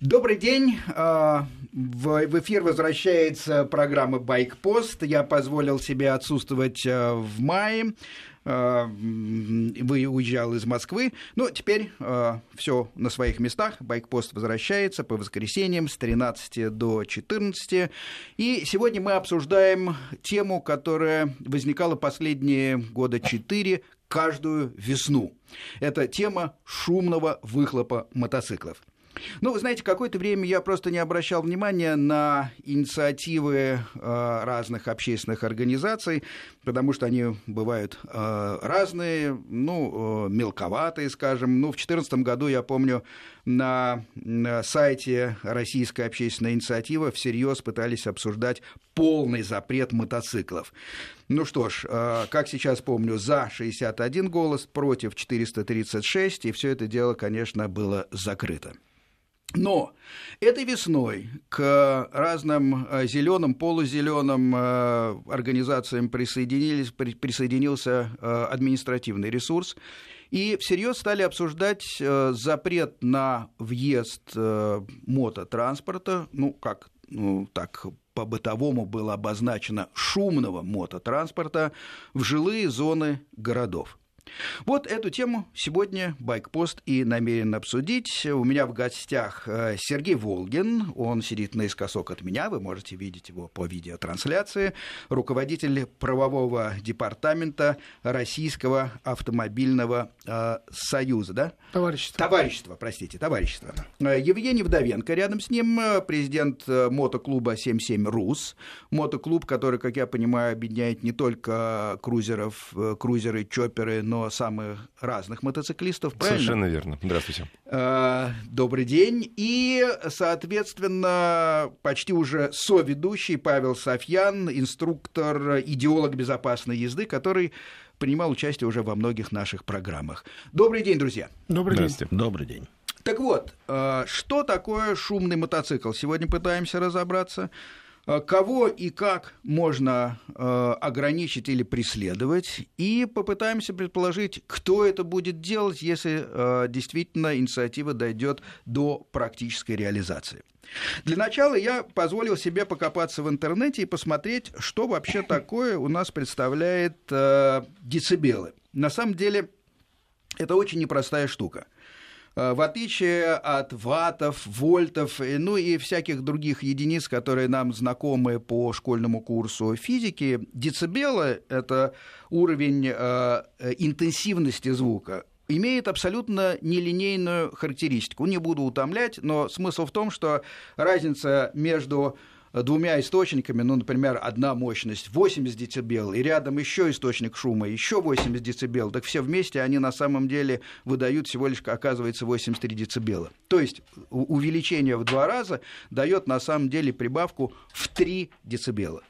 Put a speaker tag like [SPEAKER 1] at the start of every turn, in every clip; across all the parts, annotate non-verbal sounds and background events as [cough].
[SPEAKER 1] Добрый день. А, в эфир возвращается программа «Байкпост». Я позволил себе отсутствовать а, в мае. А, вы уезжал из Москвы. Но теперь все на своих местах. Байкпост возвращается по воскресеньям с 13 до 14. И сегодня мы обсуждаем тему, которая возникала последние года четыре каждую весну. Это тема шумного выхлопа мотоциклов. Ну, вы знаете, какое-то время я просто не обращал внимания на инициативы э, разных общественных организаций, потому что они бывают э, разные, ну, э, мелковатые, скажем. Ну, в 2014 году, я помню, на, на сайте Российской общественной инициативы всерьез пытались обсуждать полный запрет мотоциклов. Ну что ж, как сейчас помню, за 61 голос, против 436, и все это дело, конечно, было закрыто. Но этой весной к разным э, зеленым, полузеленым э, организациям присоединились, присоединился э, административный ресурс. И всерьез стали обсуждать запрет на въезд мототранспорта, ну, как ну, так по-бытовому было обозначено шумного мототранспорта в жилые зоны городов. Вот эту тему сегодня Байкпост и намерен обсудить. У меня в гостях э, Сергей Волгин, он сидит наискосок от меня, вы можете видеть его по видеотрансляции, руководитель правового департамента Российского автомобильного э, союза, да?
[SPEAKER 2] Товарищество.
[SPEAKER 1] Товарищество, простите, товарищество. Э, Евгений Вдовенко рядом с ним, президент мотоклуба 77 РУС, мотоклуб, который, как я понимаю, объединяет не только крузеров, крузеры, чоперы, но самых разных мотоциклистов,
[SPEAKER 3] правильно? Совершенно верно. Здравствуйте.
[SPEAKER 1] А, добрый день. И, соответственно, почти уже соведущий Павел Софьян, инструктор, идеолог безопасной езды, который принимал участие уже во многих наших программах. Добрый день, друзья.
[SPEAKER 2] Добрый день.
[SPEAKER 3] Добрый день.
[SPEAKER 1] Так вот, а, что такое шумный мотоцикл? Сегодня пытаемся разобраться. Э, кого и как можно э, ограничить или преследовать, и попытаемся предположить, кто это будет делать, если э, действительно инициатива дойдет до практической реализации. Для начала я позволил себе покопаться в интернете и посмотреть, что вообще такое у нас представляет децибелы. На самом деле это очень непростая штука – Э, в отличие от ватов, вольтов, ну и всяких других единиц, которые нам знакомы по школьному курсу физики, децибелы — это уровень э, интенсивности звука, имеет абсолютно нелинейную характеристику. Не буду утомлять, но смысл в том, что разница между двумя источниками, ну, например, одна мощность 80 дБ, и рядом еще источник шума, еще 80 дБ, так все вместе они на самом деле выдают всего лишь, оказывается, 83 дБ. То есть увеличение в два раза дает на самом деле прибавку в 3 дБ.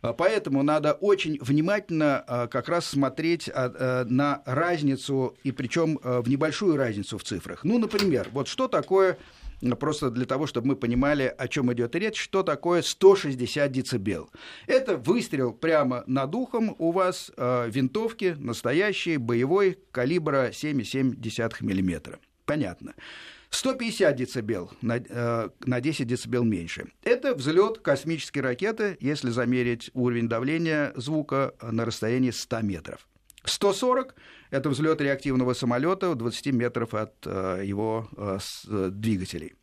[SPEAKER 1] Поэтому надо очень внимательно а, как раз смотреть а, а, на разницу, и причем в небольшую разницу в цифрах. Ну, например, вот что такое просто для того, чтобы мы понимали, о чем идет речь, что такое 160 децибел. Это выстрел прямо над ухом у вас э, винтовки настоящей боевой калибра 7,7 мм. Понятно. 150 децибел на, э, на 10 децибел меньше. Это взлет космической ракеты, если замерить уровень давления звука на расстоянии 100 метров. 140 – это взлет реактивного самолета в 20 метров от э, его э, э, двигателей.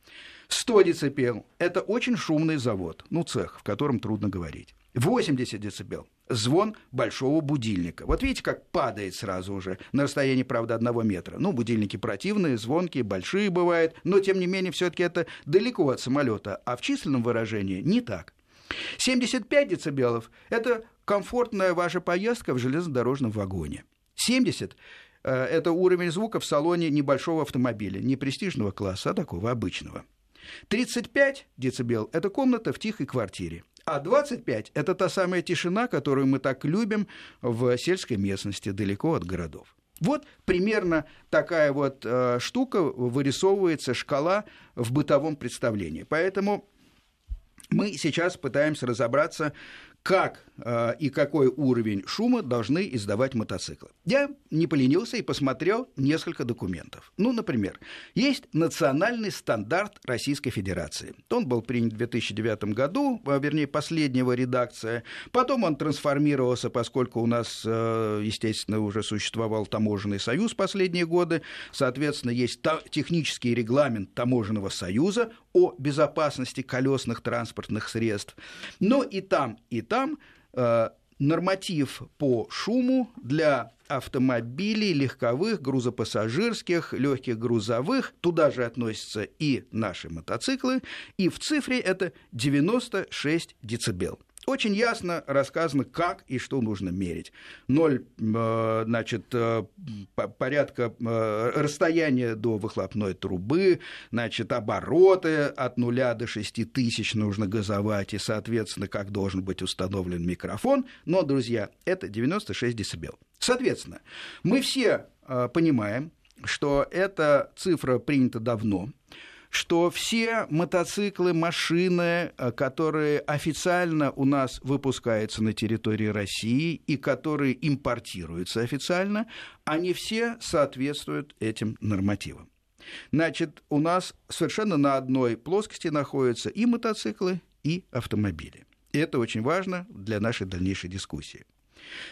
[SPEAKER 1] 100 децибел – это очень шумный завод, ну, цех, в котором трудно говорить. 80 децибел – звон большого будильника. Вот видите, как падает сразу уже на расстоянии, правда, одного метра. Ну, будильники противные, звонкие, большие бывают, но, тем не менее, все таки это далеко от самолета, а в численном выражении не так. 75 децибелов – это комфортная ваша поездка в железнодорожном вагоне. 70 э, – это уровень звука в салоне небольшого автомобиля, не престижного класса, а такого обычного. 35 децибел – это комната в тихой квартире. А 25 – это та самая тишина, которую мы так любим в сельской местности, далеко от городов. Вот примерно такая вот э, штука вырисовывается шкала в бытовом представлении. Поэтому мы сейчас пытаемся разобраться, как э, и какой уровень шума должны издавать мотоциклы. Я не поленился и посмотрел несколько документов. Ну, например, есть национальный стандарт Российской Федерации. Он был принят в 2009 году, а, вернее, последнего редакция. Потом он трансформировался, поскольку у нас, э, естественно, уже существовал таможенный союз последние годы. Соответственно, есть технический регламент таможенного союза о безопасности колесных транспортных средств. Но и там, и там э, норматив по шуму для автомобилей легковых, грузопассажирских, легких грузовых. Туда же относятся и наши мотоциклы. И в цифре это 96 децибел очень ясно рассказано, как и что нужно мерить. Ноль, э, значит, э, порядка э, расстояния до выхлопной трубы, значит, обороты от нуля до шести тысяч нужно газовать, и, соответственно, как должен быть установлен микрофон. Но, друзья, это 96 децибел. Соответственно, мы все понимаем, что эта цифра принята давно, что все мотоциклы, машины, э, которые официально у нас выпускаются на территории России и которые импортируются официально, они все соответствуют этим нормативам. Значит, у нас совершенно на одной плоскости находятся и мотоциклы, и автомобили. И это очень важно для нашей дальнейшей дискуссии.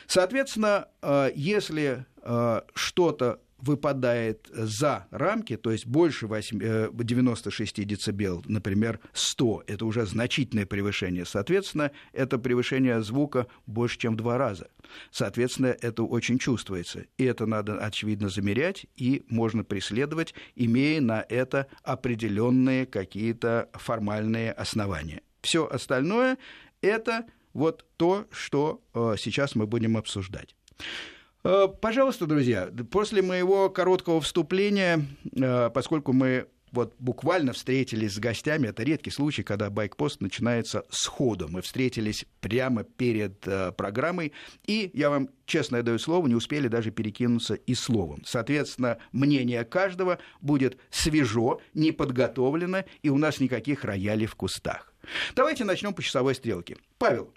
[SPEAKER 1] Соответственно, э, если э, что-то выпадает за рамки, то есть больше 8, 96 э, децибел, например, 100, это уже значительное превышение. Соответственно, это превышение звука больше, чем в два раза. Соответственно, это очень чувствуется. И это надо, очевидно, замерять, и можно преследовать, имея на это определенные какие-то формальные основания. Все остальное – это вот то, что э, сейчас мы будем обсуждать. Э, пожалуйста, друзья, после моего короткого вступления, э, поскольку мы вот буквально встретились с гостями. Это редкий случай, когда байкпост начинается сходу. Мы встретились прямо перед э, программой, и я вам честно даю слово, не успели даже перекинуться и словом. Соответственно, мнение каждого будет свежо, не подготовлено, и у нас никаких роялей в кустах. Давайте начнем по часовой стрелке. Павел,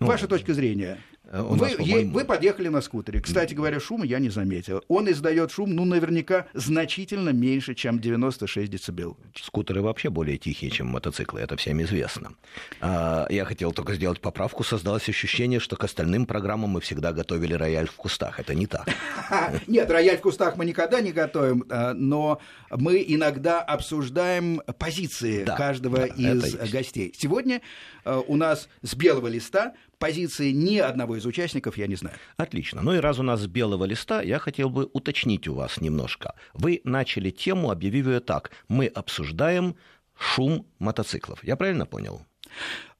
[SPEAKER 1] ну, ваша точка зрения. Э, вы, нас, вы подъехали на скутере. Кстати говоря, шума я не заметил. Он издает шум, ну, наверняка, значительно меньше, чем 96 децибел.
[SPEAKER 2] Скутеры вообще более тихие, чем мотоциклы, это всем известно. А, я хотел только сделать поправку. Создалось ощущение, что к остальным программам мы всегда готовили рояль в кустах. Это не так. [laughs]
[SPEAKER 1] Нет, рояль в кустах мы никогда не готовим, а, но мы иногда обсуждаем позиции каждого из гостей. Сегодня э, у нас с белого листа позиции ни одного из участников я не знаю.
[SPEAKER 2] Отлично. Ну и раз у нас белого листа, я хотел бы уточнить у вас немножко. Вы начали тему, объявив ее так. Мы обсуждаем шум мотоциклов. Я правильно понял?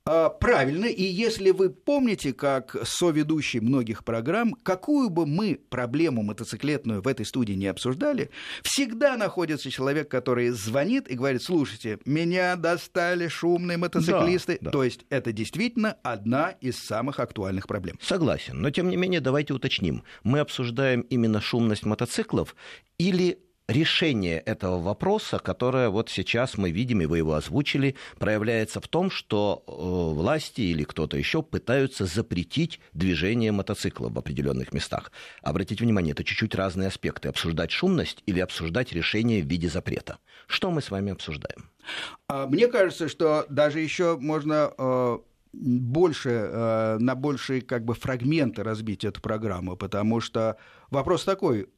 [SPEAKER 1] А, правильно, и если вы помните, как соведущий многих программ, какую бы мы проблему мотоциклетную в этой студии не обсуждали, всегда находится человек, который звонит и говорит, слушайте, меня достали шумные мотоциклисты. Да, да. То есть это действительно одна из самых актуальных проблем.
[SPEAKER 2] Согласен, но тем не менее давайте уточним. Мы обсуждаем именно шумность мотоциклов или решение этого вопроса, которое вот сейчас мы видим, и вы его озвучили, проявляется в том, что э, власти или кто-то еще пытаются запретить движение мотоцикла в определенных местах. Обратите внимание, это чуть-чуть разные аспекты. Обсуждать шумность или обсуждать решение в виде запрета. Что мы с вами обсуждаем?
[SPEAKER 1] А, мне кажется, что даже еще можно э, больше, э, на большие как бы фрагменты разбить эту программу, потому что вопрос такой,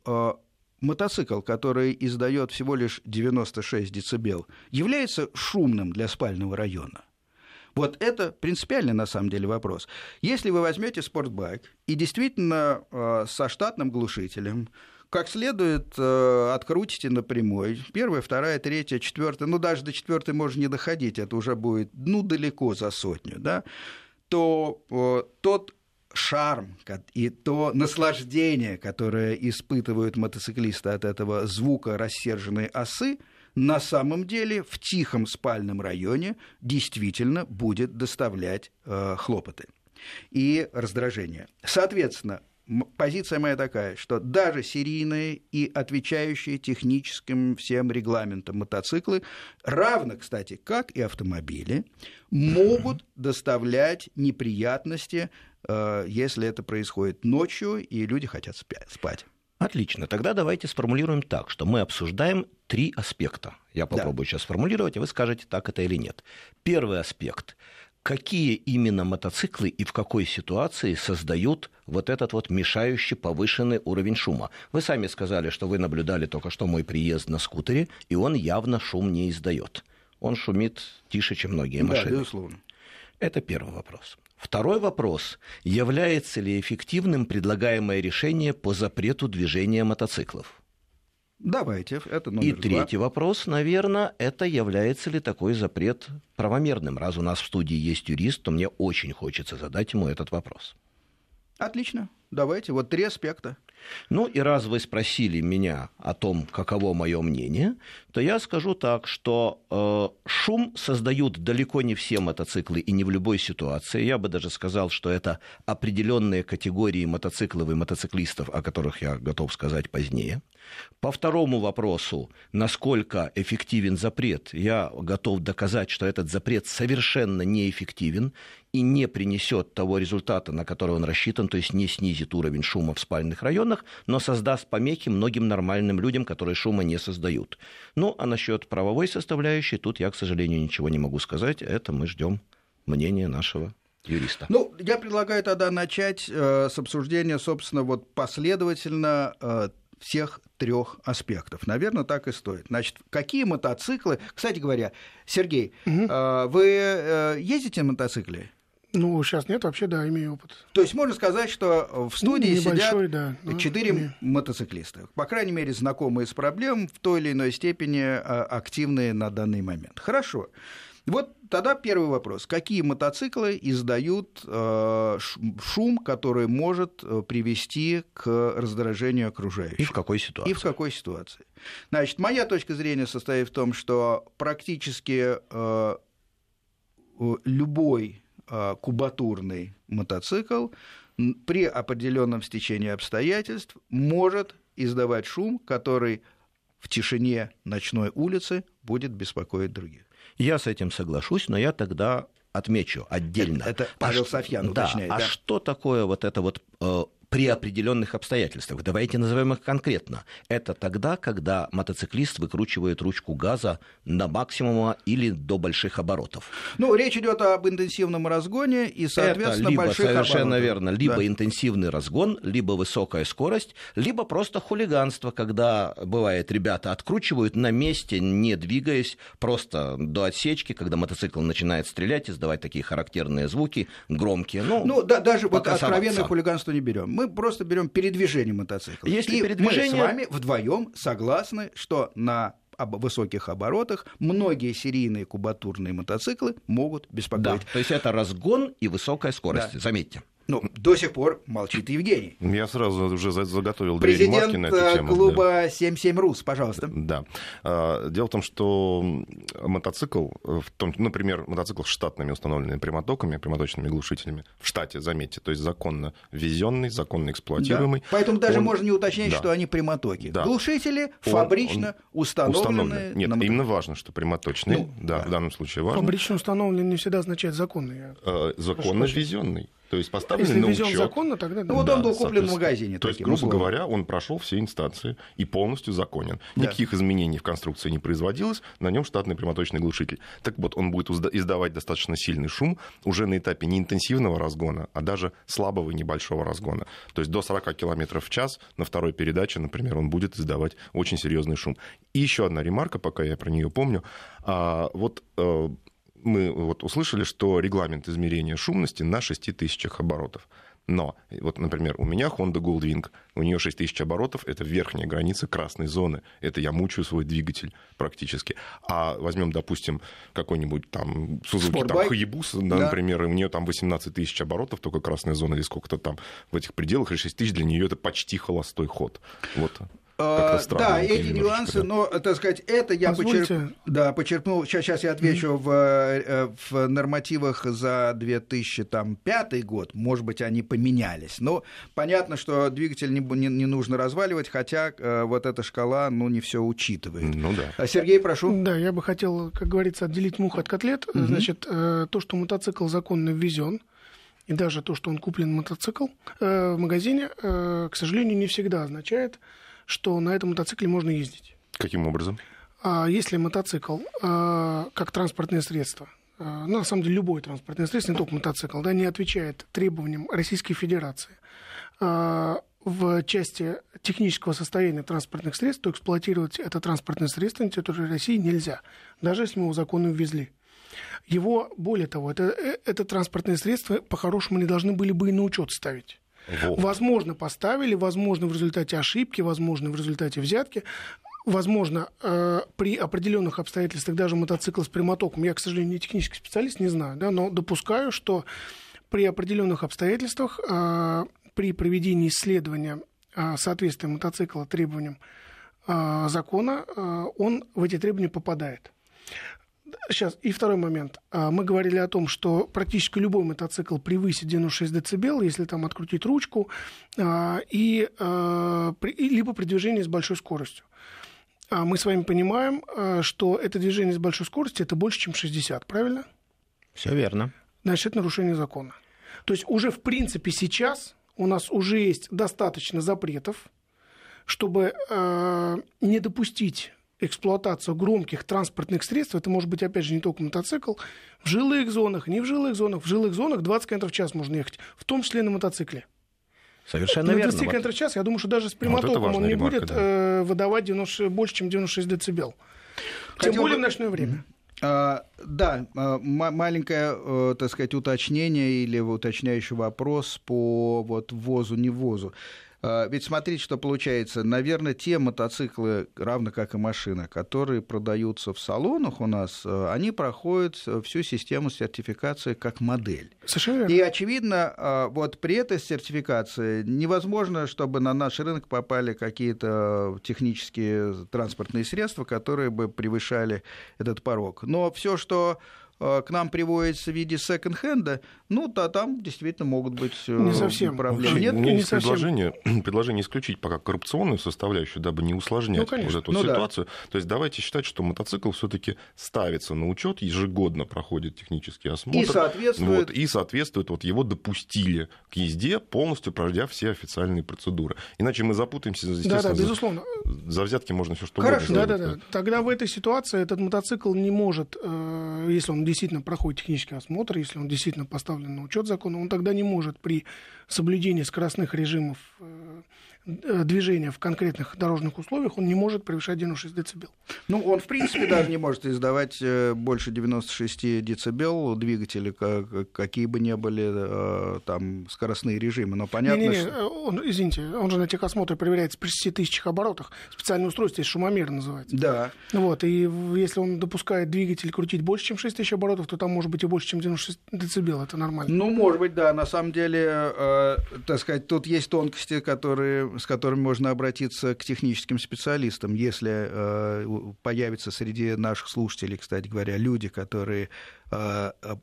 [SPEAKER 1] мотоцикл, который издает всего лишь 96 дБ, является шумным для спального района? Вот это принципиальный на самом деле вопрос. Если вы возьмете спортбайк и действительно э, со штатным глушителем, как следует э, открутите на прямой, первая, вторая, третья, четвертая, ну даже до четвертой можно не доходить, это уже будет ну далеко за сотню, да, то э, тот шарм и то наслаждение, которое испытывают мотоциклисты от этого звука рассерженной осы, на самом деле в тихом спальном районе действительно будет доставлять э, хлопоты и раздражение. Соответственно, позиция моя такая, что даже серийные и отвечающие техническим всем регламентам мотоциклы, равно, кстати, как и автомобили, могут доставлять неприятности, если это происходит ночью и люди хотят спать.
[SPEAKER 2] Отлично. Тогда давайте сформулируем так, что мы обсуждаем три аспекта. Я попробую да. сейчас сформулировать, и вы скажете, так это или нет. Первый аспект – какие именно мотоциклы и в какой ситуации создают вот этот вот мешающий повышенный уровень шума. Вы сами сказали, что вы наблюдали только что мой приезд на скутере, и он явно шум не издает. Он шумит тише, чем многие машины. Да, безусловно. Это первый вопрос. Второй вопрос. Является ли эффективным предлагаемое решение по запрету движения мотоциклов?
[SPEAKER 1] Давайте, это номер
[SPEAKER 2] И третий два. вопрос, наверное, это является ли такой запрет правомерным? Раз у нас в студии есть юрист, то мне очень хочется задать ему этот вопрос.
[SPEAKER 1] Отлично. Давайте, вот три аспекта.
[SPEAKER 2] Ну и раз вы спросили меня о том, каково мое мнение, то я скажу так, что э, шум создают далеко не все мотоциклы и не в любой ситуации. Я бы даже сказал, что это определенные категории мотоциклов и мотоциклистов, о которых я готов сказать позднее. По второму вопросу, насколько эффективен запрет, я готов доказать, что этот запрет совершенно неэффективен и не принесет того результата, на который он рассчитан, то есть не снизит уровень шума в спальных районах, но создаст помехи многим нормальным людям, которые шума не создают. Ну, а насчет правовой составляющей, тут я, к сожалению, ничего не могу сказать. Это мы ждем мнения нашего юриста.
[SPEAKER 1] Ну, я предлагаю тогда начать э, с обсуждения, собственно, вот последовательно э, всех трех аспектов. Наверное, так и стоит. Значит, какие мотоциклы... Кстати говоря, Сергей, угу. э, вы э, ездите на мотоцикле?
[SPEAKER 3] Ну, сейчас нет, вообще, да, имею опыт.
[SPEAKER 1] То есть можно сказать, что в студии ну, сидят четыре да, мотоциклиста. По крайней мере, знакомые с проблем, в той или иной степени а, активные на данный момент. Хорошо. Вот тогда первый вопрос. Какие мотоциклы издают э, шум, который может э, привести к раздражению окружающих? И
[SPEAKER 2] в какой ситуации?
[SPEAKER 1] И в какой ситуации? Значит, моя точка зрения состоит в том, что практически э, любой Э, кубатурный мотоцикл при определенном стечении обстоятельств может издавать шум, который в тишине ночной улицы будет беспокоить других.
[SPEAKER 2] Я с этим соглашусь, но я тогда отмечу отдельно.
[SPEAKER 1] Это, это Павел а Софьян уточняет.
[SPEAKER 2] Да, да? А что такое вот это вот э, при определенных обстоятельствах. Давайте назовем их конкретно. Это тогда, когда мотоциклист выкручивает ручку газа на максимум или до больших оборотов.
[SPEAKER 1] Ну, речь идет об интенсивном разгоне и, соответственно,
[SPEAKER 2] Это либо,
[SPEAKER 1] больших
[SPEAKER 2] совершенно
[SPEAKER 1] оборотов.
[SPEAKER 2] верно, либо да. интенсивный разгон, либо высокая скорость, либо просто хулиганство, когда, бывает, ребята откручивают на месте, не двигаясь, просто до отсечки, когда мотоцикл начинает стрелять, издавать такие характерные звуки, громкие.
[SPEAKER 1] Ну, ну да, даже вот откровенное хулиганство не берем мы просто берем передвижение мотоцикла.
[SPEAKER 2] Если и передвижение...
[SPEAKER 1] мы с вами вдвоем согласны, что на высоких оборотах многие серийные кубатурные мотоциклы могут беспокоить. Да,
[SPEAKER 2] то есть это разгон и высокая скорость, да. заметьте.
[SPEAKER 1] Ну, до сих пор молчит Евгений.
[SPEAKER 4] Я сразу уже заготовил
[SPEAKER 1] две ремарки на эту э, тему. клуба да. 77 РУС, пожалуйста.
[SPEAKER 4] Да. А, дело в том, что мотоцикл, в том, например, мотоцикл с штатными установленными прямотоками, прямоточными глушителями, в штате, заметьте, то есть законно ввезенный, законно эксплуатируемый. Да.
[SPEAKER 1] Поэтому даже он... можно не уточнять, да. что они прямотоки. Да. Глушители он, фабрично он, установлены. установлены.
[SPEAKER 4] Нет, на именно важно, что прямоточный, ну, да, да, в данном случае важно.
[SPEAKER 3] Фабрично установленный не всегда означает законный.
[SPEAKER 4] А, законно ввезенный. То есть поставленный
[SPEAKER 3] Если
[SPEAKER 4] на учет.
[SPEAKER 3] законно, тогда
[SPEAKER 1] да. Ну вот он был куплен в магазине.
[SPEAKER 4] То есть, грубо условием. говоря, он прошел все инстанции и полностью законен. Да. Никаких изменений в конструкции не производилось, на нем штатный прямоточный глушитель. Так вот, он будет издавать достаточно сильный шум уже на этапе не интенсивного разгона, а даже слабого и небольшого разгона. То есть до 40 км в час на второй передаче, например, он будет издавать очень серьезный шум. И еще одна ремарка, пока я про нее помню. А, вот э, мы вот услышали, что регламент измерения шумности на 6 тысячах оборотов. Но, вот, например, у меня Honda Goldwing, у нее 6 тысяч оборотов, это верхняя граница красной зоны. Это я мучаю свой двигатель практически. А возьмем, допустим, какой-нибудь там Suzuki там, Hayabusa, да, да. например, и у нее там 18 тысяч оборотов, только красная зона или сколько-то там в этих пределах, и 6 тысяч для нее это почти холостой ход. Вот.
[SPEAKER 1] А, да, эти нюансы, да. но, так сказать, это я почерп... да, почерпнул. Сейчас, сейчас я отвечу mm-hmm. в, э, в нормативах за 2005 год. Может быть, они поменялись. Но понятно, что двигатель не, не, не нужно разваливать, хотя э, вот эта шкала, ну, не все учитывает.
[SPEAKER 4] Ну да.
[SPEAKER 1] А, Сергей, прошу.
[SPEAKER 3] Да, я бы хотел, как говорится, отделить мух от котлет. Mm-hmm. Значит, э, то, что мотоцикл законно ввезен, и даже то, что он куплен мотоцикл э, в магазине, э, к сожалению, не всегда означает, что на этом мотоцикле можно ездить.
[SPEAKER 4] Каким образом?
[SPEAKER 3] А если мотоцикл э, как транспортное средство, э, ну, на самом деле любое транспортное средство, не только мотоцикл, да, не отвечает требованиям Российской Федерации в части технического состояния транспортных средств, то эксплуатировать это транспортное средство на территории России нельзя, даже если мы его законно ввезли. Его, более того, это, э, это транспортные средства по-хорошему не должны были бы и на учет ставить. Вот. Возможно, поставили, возможно, в результате ошибки, возможно, в результате взятки. Возможно, э, при определенных обстоятельствах даже мотоцикл с прямотоком, я, к сожалению, не технический специалист, не знаю, да, но допускаю, что при определенных обстоятельствах, э, при проведении исследования э, соответствия мотоцикла требованиям закона, он в эти требования попадает. Сейчас, и второй момент. А, мы говорили о том, что практически любой мотоцикл превысит 96 дБ, если там открутить ручку, а, и, а, либо при движении с большой скоростью. Мы с вами понимаем, что это движение с большой скоростью это больше, чем 60, правильно?
[SPEAKER 2] Все верно.
[SPEAKER 3] Значит, это нарушение закона. То есть уже в принципе сейчас у нас уже есть достаточно запретов, чтобы не допустить эксплуатацию громких транспортных средств, это может быть, опять же, не только мотоцикл, в жилых зонах, не в жилых зонах, в жилых зонах 20 км в час можно ехать, в том числе на мотоцикле.
[SPEAKER 2] Совершенно на верно.
[SPEAKER 3] 20 км в час, я думаю, что даже с прямотоком вот он не ремарка, будет да. э, выдавать 90, больше, чем 96 дБ. Тем более в ночное время.
[SPEAKER 1] А, да, а, маленькое, э, так сказать, уточнение или уточняющий вопрос по вот ввозу, не ввозу. А, ведь смотрите, что получается. Наверное, те мотоциклы, равно как и машины, которые продаются в салонах у нас, э, они проходят всю систему сертификации как модель.
[SPEAKER 3] Совершенно
[SPEAKER 1] И, очевидно, а, вот при этой сертификации невозможно, чтобы на наш рынок попали какие-то технические транспортные средства, которые бы превышали этот порог. Но все, что Э, к нам приводится в виде секонд-хенда, ну, то там действительно могут быть э,
[SPEAKER 3] не совсем.
[SPEAKER 1] проблемы.
[SPEAKER 4] Нет, меня есть предложение, [clears throat] предложение исключить пока коррупционную составляющую, дабы не усложнять ну, вот эту ну, ситуацию. Да. То есть давайте считать, что мотоцикл все-таки ставится на учет, ежегодно проходит технический осмотр.
[SPEAKER 1] И соответствует.
[SPEAKER 4] Вот, и соответствует, вот его допустили к езде, полностью пройдя все официальные процедуры. Иначе мы запутаемся, естественно,
[SPEAKER 3] да, да, безусловно.
[SPEAKER 4] За, за взятки можно все что
[SPEAKER 3] Хорошо,
[SPEAKER 4] угодно.
[SPEAKER 3] Да, да, да. Тогда в этой ситуации этот мотоцикл не может, э, если он действительно проходит технический осмотр, если он действительно поставлен на учет закона, он тогда не может при соблюдении скоростных режимов э, движения в конкретных дорожных условиях, он не может превышать 96 дБ.
[SPEAKER 1] Ну, он, в принципе, даже не может издавать э, больше 96 дБ двигатели, какие бы ни были э, там скоростные режимы. Но понятно,
[SPEAKER 3] не, не, не,
[SPEAKER 1] что...
[SPEAKER 3] он, извините, он же на техосмотре проверяется при 6 тысячах оборотах. Специальное устройство есть шумомер называется.
[SPEAKER 1] Да.
[SPEAKER 3] Вот, и если он допускает двигатель крутить больше, чем 6 тысяч оборотов, то там может быть и больше, чем 96 дБ. Это нормально.
[SPEAKER 1] Ну, может быть, да. На самом деле, э, так сказать, тут есть тонкости, которые с которыми можно обратиться к техническим специалистам, если э, появятся среди наших слушателей, кстати говоря, люди, которые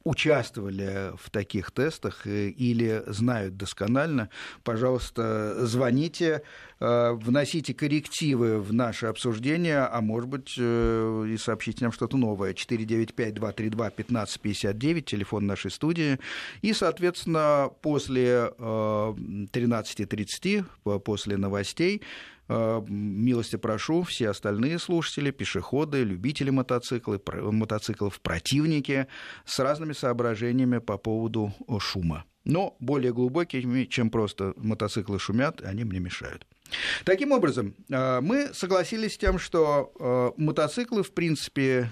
[SPEAKER 1] участвовали в таких тестах э, или знают досконально, пожалуйста, звоните, э, вносите коррективы в наше обсуждение, а может быть э, и сообщите нам что-то новое. 495-232-1559, телефон нашей студии. И, соответственно, после 13.30, после новостей, милости прошу, все остальные слушатели, пешеходы, любители мотоциклов, мотоциклов, противники с разными соображениями по поводу шума. Но более глубокими, чем просто мотоциклы шумят, они мне мешают. Таким образом, э, мы согласились с тем, что э, мотоциклы, в принципе,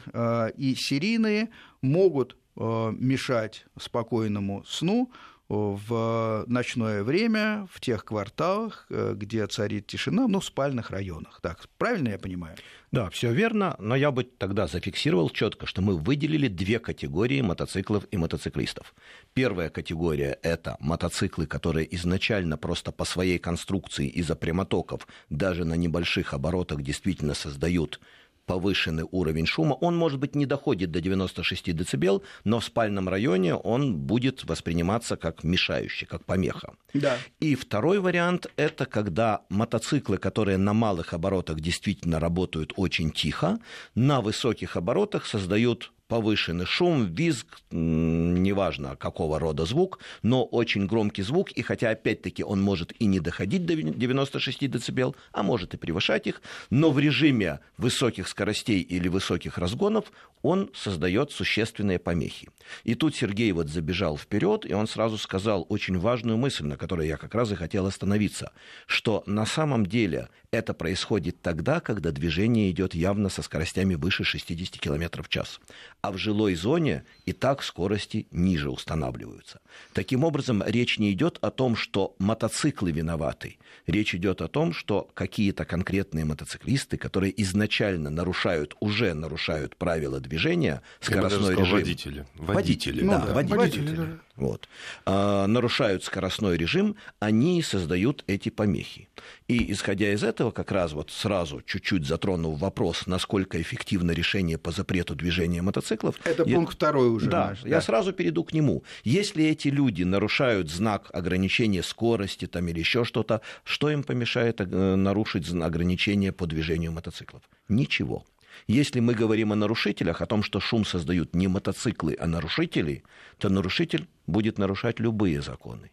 [SPEAKER 1] и серийные могут мешать спокойному сну, в ночное время в тех кварталах, э, где царит тишина, ну, в спальных районах. Так, правильно я понимаю?
[SPEAKER 2] Да, все верно, но я бы тогда зафиксировал четко, что мы выделили две категории мотоциклов и мотоциклистов. Первая категория – это мотоциклы, которые изначально просто по своей конструкции из-за прямотоков даже на небольших оборотах действительно создают повышенный уровень шума. Он, может быть, не доходит до 96 дБ, но в спальном районе он будет восприниматься как мешающий, как помеха.
[SPEAKER 1] Да.
[SPEAKER 2] И второй вариант – это когда мотоциклы, которые на малых оборотах действительно работают очень тихо, на высоких оборотах создают повышенный шум, визг, неважно какого рода звук, но очень громкий звук, и хотя опять-таки он может и не доходить до 96 дБ, а может и превышать их, но в режиме высоких скоростей или высоких разгонов он создает существенные помехи. И тут Сергей вот забежал вперед, и он сразу сказал очень важную мысль, на которой я как раз и хотел остановиться, что на самом деле это происходит тогда, когда движение идет явно со скоростями выше 60 км в час. А в жилой зоне и так скорости ниже устанавливаются. Таким образом, речь не идет о том, что мотоциклы виноваты. Речь идет о том, что какие-то конкретные мотоциклисты, которые изначально нарушают, уже нарушают правила движения, скоростной режим.
[SPEAKER 4] Водители.
[SPEAKER 2] Водители,
[SPEAKER 1] ну,
[SPEAKER 2] да,
[SPEAKER 1] да,
[SPEAKER 2] водители.
[SPEAKER 3] водители, да.
[SPEAKER 2] Вот. А, нарушают скоростной режим, они создают эти помехи. И исходя из этого, как раз вот сразу чуть-чуть затронув вопрос, насколько эффективно решение по запрету движения мотоциклов.
[SPEAKER 1] Это
[SPEAKER 2] я...
[SPEAKER 1] пункт второй уже.
[SPEAKER 2] Да,
[SPEAKER 1] наш,
[SPEAKER 2] я сразу перейду к нему. Если эти люди нарушают знак ограничения скорости там, или еще что-то, что им помешает э, нарушить ограничение по движению мотоциклов? Ничего. Если мы говорим о нарушителях, о том, что шум создают не мотоциклы, а нарушители, то нарушитель будет нарушать любые законы.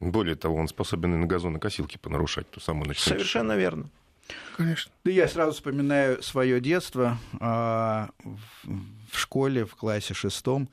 [SPEAKER 4] Более того, он способен и на газонокосилке понарушать ту самую ночную
[SPEAKER 2] Совершенно верно.
[SPEAKER 3] Конечно.
[SPEAKER 1] Да я сразу вспоминаю свое детство а, в школе, в классе шестом.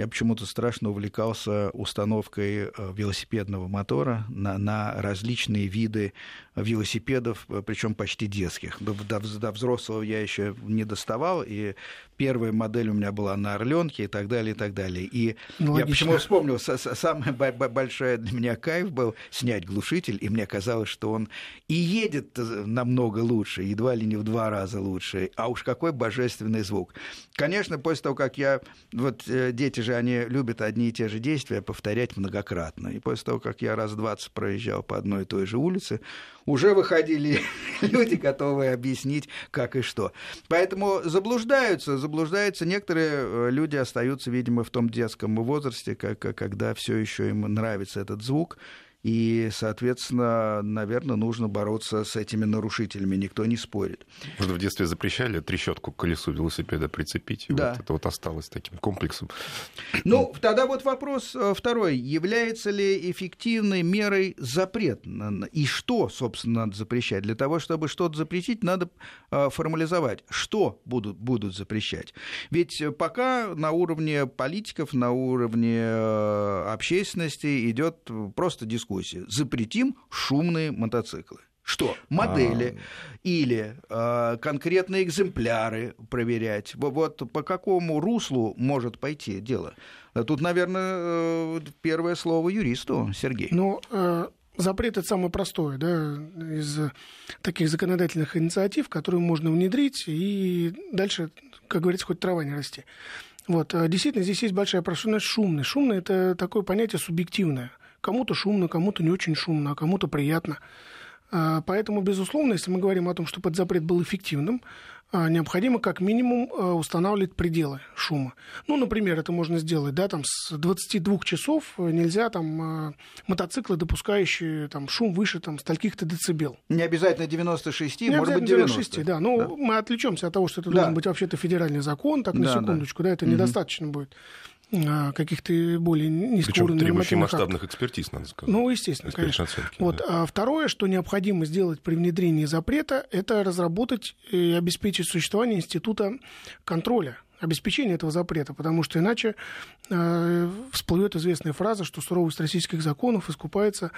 [SPEAKER 1] Я почему-то страшно увлекался установкой э, велосипедного мотора на, на различные виды велосипедов, э, причем почти детских. До, до, до взрослого я еще не доставал, и первая модель у меня была на Орленке и так далее, и так далее. И ну, я почему вспомнил, самый большой для меня кайф был снять глушитель, и мне казалось, что он и едет намного лучше, едва ли не в два раза лучше, а уж какой божественный звук. Конечно, после того, как я... Вот э, дети же, они любят одни и те же действия повторять многократно. И после того, как я раз 20 проезжал по одной и той же улице, уже выходили [laughs] люди, готовые объяснить, как и что. Поэтому заблуждаются, заблуждаются. Некоторые э, люди остаются, видимо, в том детском возрасте, когда все еще им нравится этот звук. И, соответственно, наверное, нужно бороться с этими нарушителями, никто не спорит.
[SPEAKER 4] Может, в детстве запрещали трещотку к колесу велосипеда прицепить, и да. вот это вот осталось таким комплексом.
[SPEAKER 1] Ну, тогда вот вопрос э, второй. Является ли эффективной мерой запрет? И что, собственно, надо запрещать? Для того, чтобы что-то запретить, надо э, формализовать, что будут, будут запрещать. Ведь пока на уровне политиков, на уровне э, общественности идет просто дискуссия дискуссия. Запретим шумные мотоциклы. Что? Модели а... или э, конкретные экземпляры проверять. Вот по какому руслу может пойти дело? Тут, наверное, э, первое слово юристу, Сергей.
[SPEAKER 3] Ну, э, запрет это самое простое, да, из таких законодательных инициатив, которые можно внедрить, и дальше, как говорится, хоть трава не расти. Вот, э, действительно, здесь есть большая прошенность шумный. Шумный – это такое понятие субъективное. Кому-то шумно, кому-то не очень шумно, а кому-то приятно. А, поэтому, безусловно, если мы говорим о том, что под запрет был эффективным, а, необходимо как минимум а, устанавливать пределы шума. Ну, например, это можно сделать, да, там с 22 часов нельзя там мотоциклы, допускающие там шум выше там стольких-то децибел.
[SPEAKER 1] Не обязательно 96,
[SPEAKER 3] Не
[SPEAKER 1] может быть 90.
[SPEAKER 3] 96, да. Ну, да. мы отвлечемся от того, что это да. должен быть вообще-то федеральный закон, так на да, секундочку, да, да это угу. недостаточно будет. А, каких-то более низкоуровневых
[SPEAKER 4] требующих масштабных экспертиз, надо сказать.
[SPEAKER 3] Ну, естественно, конечно. Оценки, вот. да. а второе, что необходимо сделать при внедрении запрета, это разработать и обеспечить существование института контроля обеспечения этого запрета, потому что иначе э, всплывет известная фраза, что суровость российских законов искупается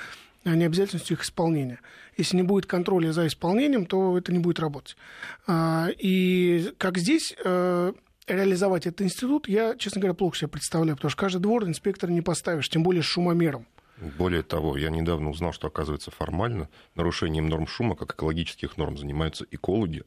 [SPEAKER 3] необязательностью их исполнения. Если не будет контроля за исполнением, то это не будет работать. А, и как здесь э, реализовать этот институт, я, честно говоря, плохо себе представляю, потому что каждый двор инспектор не поставишь, тем более с шумомером.
[SPEAKER 4] Более того, я недавно узнал, что, оказывается, формально нарушением норм шума, как экологических норм, занимаются экологи,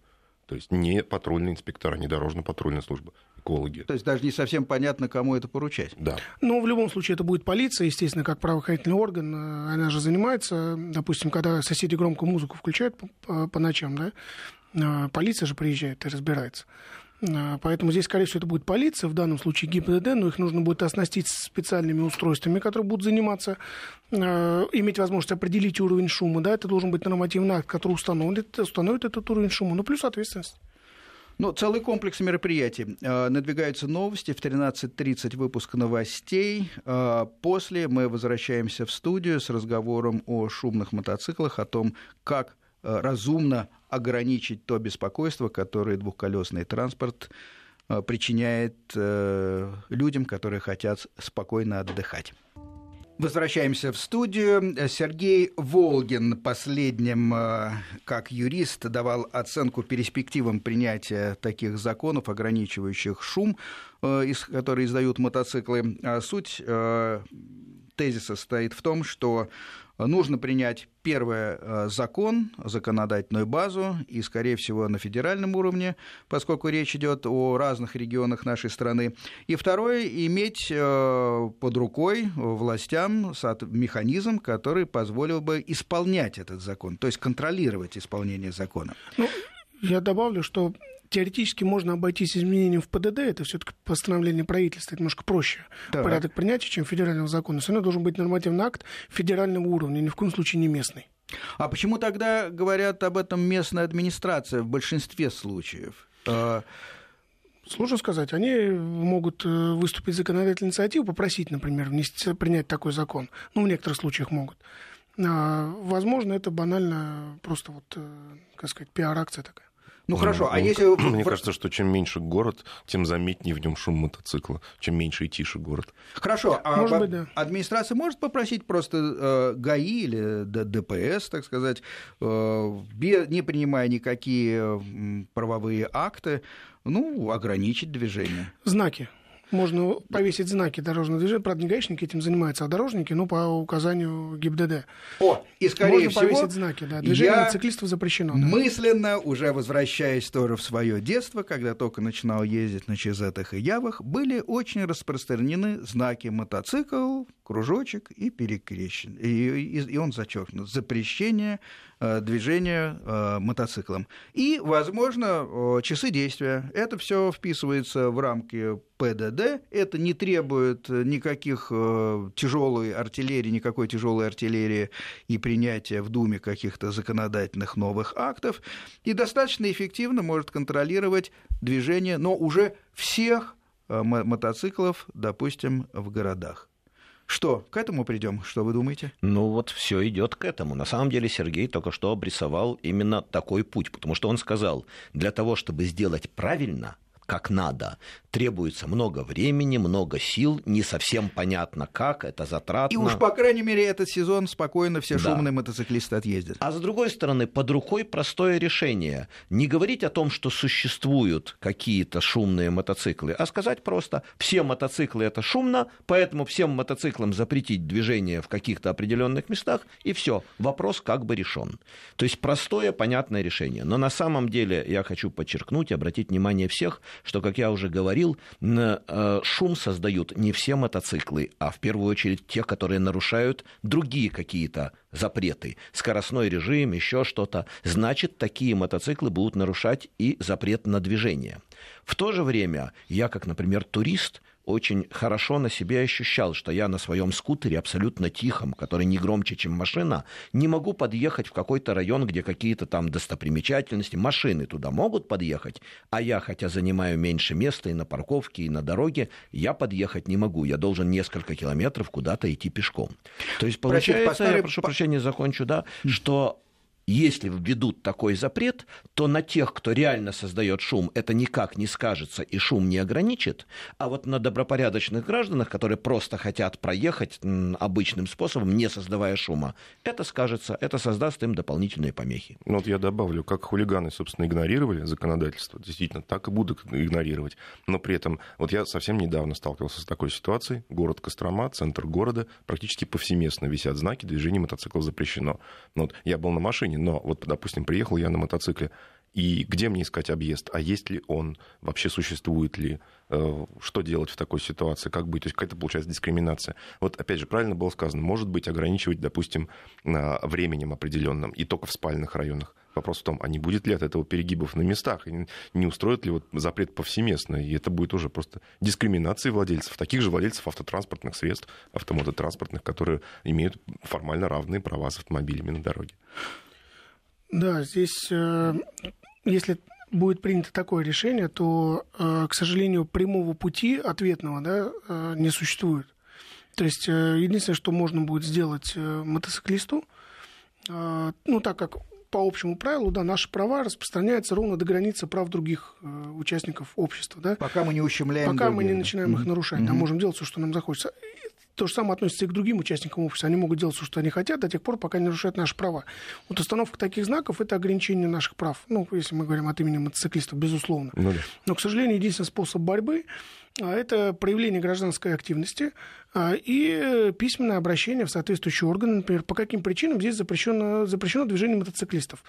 [SPEAKER 4] то есть не патрульные инспектора, не дорожно-патрульная служба, экологи.
[SPEAKER 1] То есть даже не совсем понятно, кому это поручать.
[SPEAKER 4] Да.
[SPEAKER 3] Ну, в любом случае, это будет полиция, естественно, как правоохранительный орган. Она же занимается, допустим, когда соседи громко музыку включают по, ночам, да, э, полиция же приезжает и разбирается. Э, Поэтому здесь, скорее всего, это будет полиция, в данном случае ГИБДД, но их нужно будет оснастить специальными устройствами, которые будут заниматься, э, иметь возможность определить уровень шума. Да, это должен быть нормативный акт, который установит, установит этот уровень шума, ну, плюс ответственность.
[SPEAKER 1] Ну, целый комплекс мероприятий. Э, Надвигаются новости. В 13.30 выпуск новостей. После мы возвращаемся в студию с разговором о шумных мотоциклах, о том, как разумно ограничить то беспокойство, которое двухколесный транспорт э, причиняет э, людям, которые хотят спокойно отдыхать. Возвращаемся в студию. Сергей Волгин последним, э, как юрист, давал оценку перспективам принятия таких законов, ограничивающих шум, э, которые издают мотоциклы. А Суть э, тезиса состоит в том, что нужно принять первое э, закон, законодательную базу, и, скорее всего, на федеральном уровне, поскольку речь идет о разных регионах нашей страны. И второе, иметь э, под рукой властям механизм, который позволил бы исполнять этот закон, то есть контролировать исполнение закона.
[SPEAKER 3] Ну, я добавлю, что теоретически можно обойтись изменением в ПДД, это все-таки постановление правительства, это немножко проще
[SPEAKER 1] Так.
[SPEAKER 3] порядок принятия, чем федерального закона. Все равно должен быть нормативный акт федерального уровня, ни в коем случае не местный.
[SPEAKER 1] А почему тогда говорят об этом местная администрация в большинстве случаев? Э,
[SPEAKER 3] Сложно сказать. Они могут э, выступить законодательной инициативой, попросить, например, внести, принять такой закон. Ну, в некоторых случаях могут. А, возможно, это банально просто вот, э, как сказать, пиар-акция такая.
[SPEAKER 1] Ну хорошо, а [clears throat]
[SPEAKER 4] Мне
[SPEAKER 1] если...
[SPEAKER 4] Мне кажется, что чем меньше город, тем заметнее в нем шум мотоцикла. Чем меньше и тише город.
[SPEAKER 1] Хорошо, а
[SPEAKER 3] Может быть, да.
[SPEAKER 1] администрация может попросить просто э, ГАИ или ДПС, так сказать, э, не принимая никакие правовые акты, ну, ограничить движение?
[SPEAKER 3] Знаки. Можно повесить знаки дорожного движения. Правда, не гаишники этим занимаются, а дорожники, но по указанию ГИБДД.
[SPEAKER 1] О, и скорее
[SPEAKER 3] Можно
[SPEAKER 1] всего,
[SPEAKER 3] повесить знаки, да. Движение
[SPEAKER 1] я
[SPEAKER 3] мотоциклистов запрещено. да.
[SPEAKER 1] мысленно, уже возвращаясь тоже в свое детство, когда только начинал ездить на чизетах и явах, были очень распространены знаки мотоцикл, кружочек и перекрещен. И, и- и он зачеркнут. Запрещение э, движения э, мотоциклом. И, возможно, э, часы действия. Это все вписывается в рамки ПДД. Это не требует э, никаких э, тяжелой артиллерии, никакой тяжелой артиллерии и принятия в Думе каких-то законодательных новых актов. И достаточно эффективно может контролировать движение, но уже всех э, мо- мотоциклов, допустим, в городах. Что, к этому придем? Что вы думаете?
[SPEAKER 2] Ну вот все идет к этому. На самом деле Сергей только что обрисовал именно такой путь, потому что он сказал, для того, чтобы сделать правильно, как надо, требуется много времени, много сил, не совсем понятно как, это затратно.
[SPEAKER 1] И уж, по крайней мере, этот сезон спокойно все
[SPEAKER 2] Да.
[SPEAKER 1] шумные мотоциклисты отъездят.
[SPEAKER 2] А с другой стороны, под рукой простое решение. Не говорить о том, что существуют какие-то шумные мотоциклы, а сказать просто, все мотоциклы это шумно, поэтому всем мотоциклам запретить движение в каких-то определенных местах, и все, вопрос как бы решен. То есть простое, понятное решение. Но на самом деле я хочу подчеркнуть, обратить внимание всех, что, как я уже говорил, н- э, шум создают не все мотоциклы, а в первую очередь те, которые нарушают другие какие-то запреты, скоростной режим, еще что-то, значит, такие мотоциклы будут нарушать и запрет на движение. В то же время я, как, например, турист, очень хорошо на себе ощущал, что я на своем скутере абсолютно тихом, который не громче, чем машина, не могу подъехать в какой-то район, где какие-то там достопримечательности, машины туда могут подъехать, а я, хотя занимаю меньше места и на парковке, и на дороге, я подъехать не могу. Я должен несколько километров куда-то идти пешком. То есть
[SPEAKER 1] Простите,
[SPEAKER 2] получается,
[SPEAKER 1] по старой-
[SPEAKER 2] я прошу прощения, закончу, да, что если введут такой запрет, то на тех, кто реально создает шум, это никак не скажется и шум не ограничит, а вот на добропорядочных гражданах, которые просто хотят проехать обычным способом, не создавая шума, это скажется, это создаст им дополнительные помехи.
[SPEAKER 4] Ну вот я добавлю, как хулиганы, собственно, игнорировали законодательство, действительно, так и будут игнорировать. Но при этом, вот я совсем недавно сталкивался с такой ситуацией, город Кострома, центр города, практически повсеместно висят знаки, движение мотоциклов запрещено. Ну вот я был на машине, машине, но вот, допустим, приехал я на мотоцикле, и где мне искать объезд? А есть ли он? Вообще существует ли? Э, что делать в такой ситуации? Как быть? То есть какая-то получается дискриминация. Вот опять же, правильно было сказано, может быть, ограничивать, допустим, временем определенным и только в спальных районах. Вопрос в том, а не будет ли от этого перегибов на местах? И не устроит ли вот запрет повсеместно? И это будет уже просто дискриминацией владельцев, таких же владельцев автотранспортных средств, автомототранспортных, которые имеют формально равные права с автомобилями на дороге.
[SPEAKER 3] Да, здесь, э, если будет принято такое решение, то, э, к сожалению, прямого пути ответного да, э, не существует. То есть единственное, что можно будет сделать мотоциклисту, ну, так как по общему правилу, да, наши права распространяются ровно до границы прав других участников общества. Да?
[SPEAKER 1] Пока мы не ущемляем
[SPEAKER 3] Пока других, мы не начинаем да. их нарушать, mm-hmm. да, можем делать все, что нам захочется. То же самое относится и к другим участникам общества. Они могут делать все, что они хотят, до тех пор, пока не нарушают наши права. Вот установка таких знаков – это ограничение наших прав. Ну, если мы говорим от имени мотоциклистов, безусловно. Ну, да. Но, к сожалению, единственный способ борьбы а, это проявление гражданской активности а, и письменное обращение в соответствующие органы, например, по каким причинам здесь запрещено, запрещено движение мотоциклистов.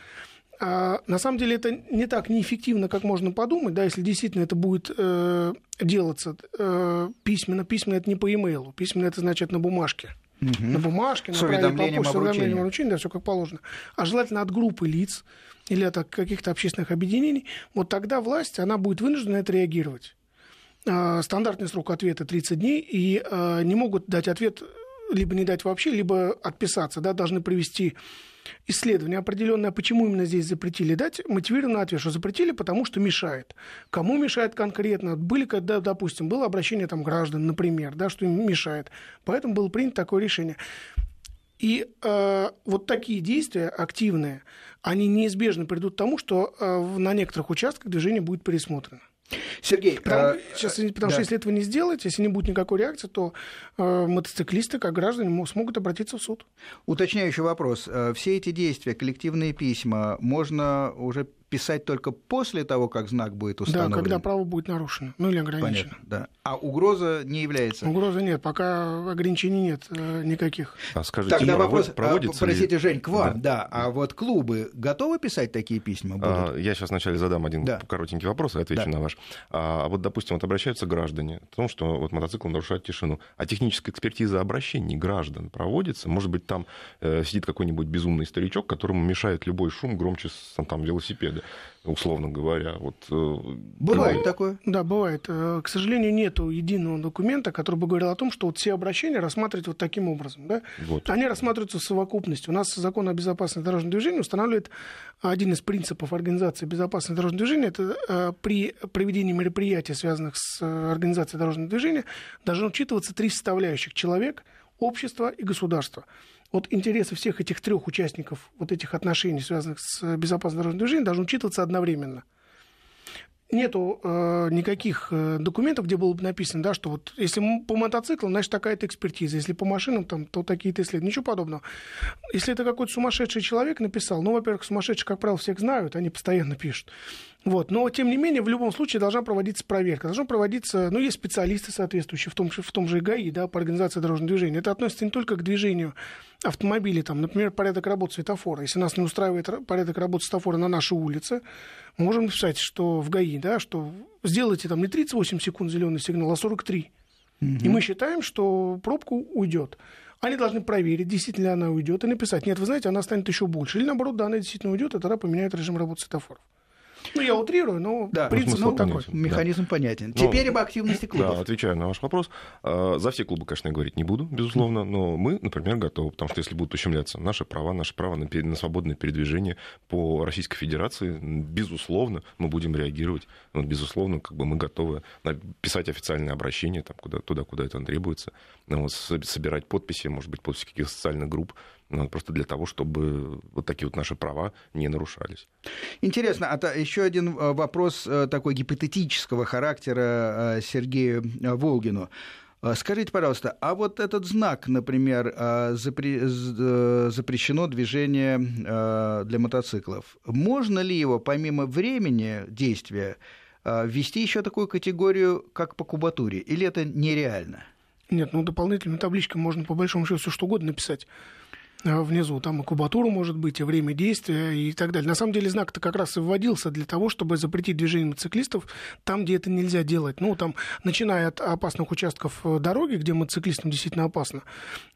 [SPEAKER 3] А, на самом деле это не так неэффективно, как можно подумать, да, если действительно это будет э, делаться э, письменно. Письменно это не по e-mail, письменно это значит на бумажке. Угу. На бумажке,
[SPEAKER 1] с уведомлением по почте, уведомлением
[SPEAKER 3] вручения, да, все как положено. А желательно от группы лиц или от каких-то общественных объединений. Вот тогда власть, она будет вынуждена на это реагировать. А, стандартный срок ответа 30 дней, и а, не могут дать ответ либо не дать вообще, либо отписаться, да, должны провести исследование определенное, почему именно здесь запретили дать мотивированный ответ, что запретили, потому что мешает. Кому мешает конкретно? Были, когда, допустим, было обращение там граждан, например, да, что им мешает. Поэтому было принято такое решение. И э, вот такие действия активные, они неизбежно придут к тому, что э, на некоторых участках движение будет пересмотрено.
[SPEAKER 1] Сергей,
[SPEAKER 3] потому, а, сейчас, потому да. что если этого не сделать, если не будет никакой реакции, то э, мотоциклисты, как граждане, смогут обратиться в суд.
[SPEAKER 1] Уточняющий вопрос. Э, все эти действия, коллективные письма, можно уже писать только после того, как знак будет установлен?
[SPEAKER 3] Да, когда право будет нарушено, ну или ограничено.
[SPEAKER 1] Понятно, да. А угроза не является?
[SPEAKER 3] Угрозы нет, пока ограничений нет э, никаких.
[SPEAKER 1] А скажите, Тогда вопрос, проводится а, простите, ли... Жень, к вам, да. да. А вот клубы готовы писать такие письма? Будут?
[SPEAKER 4] А, я сейчас вначале задам один да. коротенький вопрос и отвечу да. на ваш. А вот, допустим, вот обращаются граждане о том, что вот мотоцикл нарушает тишину. А техническая экспертиза обращений граждан проводится? Может быть, там э, сидит какой-нибудь безумный старичок, которому мешает любой шум громче там, там велосипеда условно говоря. Вот,
[SPEAKER 1] э, бывает такое?
[SPEAKER 3] Да, бывает. Э, к сожалению, нет единого документа, который бы говорил о том, что вот все обращения рассматривать вот таким образом. Да? Вот. Они рассматриваются в совокупности. У нас закон о безопасности дорожного движения устанавливает один из принципов организации безопасности дорожного движения. Это э, при проведении мероприятий, связанных с организацией дорожного движения, должны учитываться три составляющих. Человек, общество и государство вот интересы всех этих трех участников вот этих отношений, связанных с безопасностью дорожного движения, должны учитываться одновременно нету э, никаких э, документов, где было бы написано, да, что вот если по мотоциклам, значит, такая-то экспертиза, если по машинам, там, то такие-то исследования, ничего подобного. Если это какой-то сумасшедший человек написал, ну, во-первых, сумасшедшие, как правило, всех знают, они постоянно пишут. Вот. Но, тем не менее, в любом случае должна проводиться проверка. Должна проводиться, ну, есть специалисты соответствующие, в том, в том же ГАИ, да, по организации дорожного движения. Это относится не только к движению автомобилей, там, например, порядок работы светофора. Если нас не устраивает порядок работы светофора на нашей улице, мы можем написать, что в ГАИ, да, что сделайте там не 38 секунд зеленый сигнал, а 43. Угу. И мы считаем, что пробка уйдет. Они должны проверить, действительно ли она уйдет, и написать, нет, вы знаете, она станет еще больше. Или наоборот, да, она действительно уйдет, и тогда поменяют режим работы светофоров. Ну, я утрирую, но
[SPEAKER 1] да, принцип ну, такой. Понятен. Механизм да. понятен. Но, Теперь об активности клубов.
[SPEAKER 4] Да, отвечаю на ваш вопрос. А, за все клубы, конечно, я говорить не буду, безусловно, но мы, например, готовы, потому что если будут ущемляться наши права, наши права на, на свободное передвижение по Российской Федерации, безусловно, мы будем реагировать. Но, безусловно, как бы мы готовы писать официальное обращение там, куда, туда, куда это требуется, ну, вот, собирать подписи, может быть, подписи каких-то социальных групп, ну, просто для того, чтобы вот такие вот наши права не нарушались.
[SPEAKER 1] Интересно, а еще один э, вопрос э, такой гипотетического характера Сергею Волгину. Скажите, пожалуйста, а вот этот знак, например, запрещено движение для мотоциклов, можно ли его помимо времени действия ввести еще такую категорию, как по кубатуре, или это нереально?
[SPEAKER 3] Нет, ну дополнительной табличкой можно по большому счету все что угодно написать э, внизу. Там и кубатура может быть, и время действия и так далее. На самом деле знак-то как раз и вводился для того, чтобы запретить движение мотоциклистов там, где это нельзя делать. Ну, там, начиная от опасных участков э, дороги, где мотоциклистам действительно опасно,